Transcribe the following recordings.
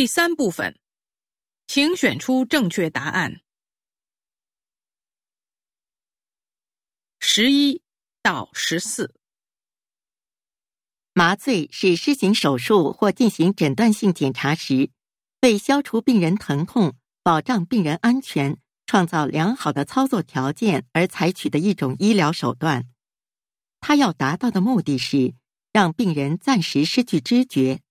第三部分，请选出正确答案。十一到十四，麻醉是施行手术或进行诊断性检查时，为消除病人疼痛、保障病人安全、创造良好的操作条件而采取的一种医疗手段。它要达到的目的是让病人暂时失去知觉，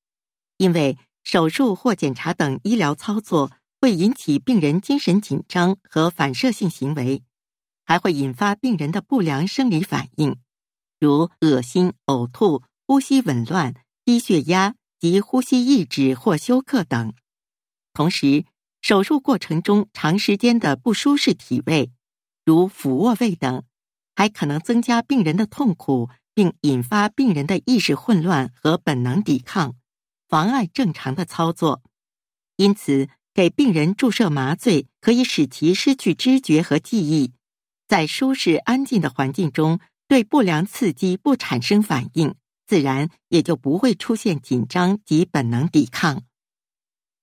因为。手术或检查等医疗操作会引起病人精神紧张和反射性行为，还会引发病人的不良生理反应，如恶心、呕吐、呼吸紊乱、低血压及呼吸抑制或休克等。同时，手术过程中长时间的不舒适体位，如俯卧位等，还可能增加病人的痛苦，并引发病人的意识混乱和本能抵抗。妨碍正常的操作，因此给病人注射麻醉可以使其失去知觉和记忆，在舒适安静的环境中对不良刺激不产生反应，自然也就不会出现紧张及本能抵抗。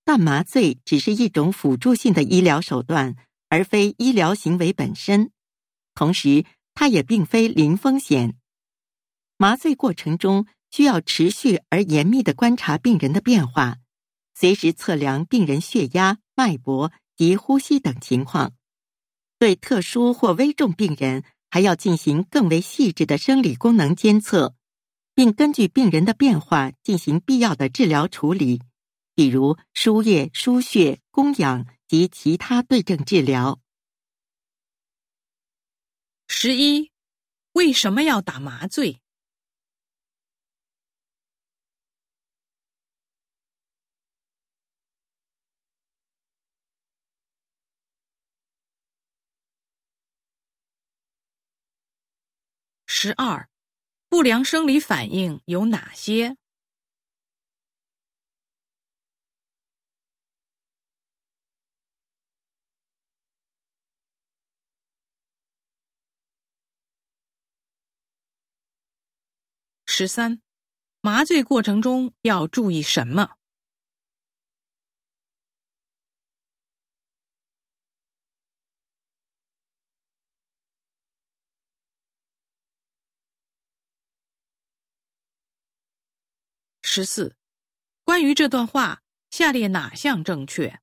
但麻醉只是一种辅助性的医疗手段，而非医疗行为本身。同时，它也并非零风险。麻醉过程中。需要持续而严密的观察病人的变化，随时测量病人血压、脉搏及呼吸等情况。对特殊或危重病人，还要进行更为细致的生理功能监测，并根据病人的变化进行必要的治疗处理，比如输液、输血、供氧及其他对症治疗。十一，为什么要打麻醉？十二，不良生理反应有哪些？十三，麻醉过程中要注意什么？十四，关于这段话，下列哪项正确？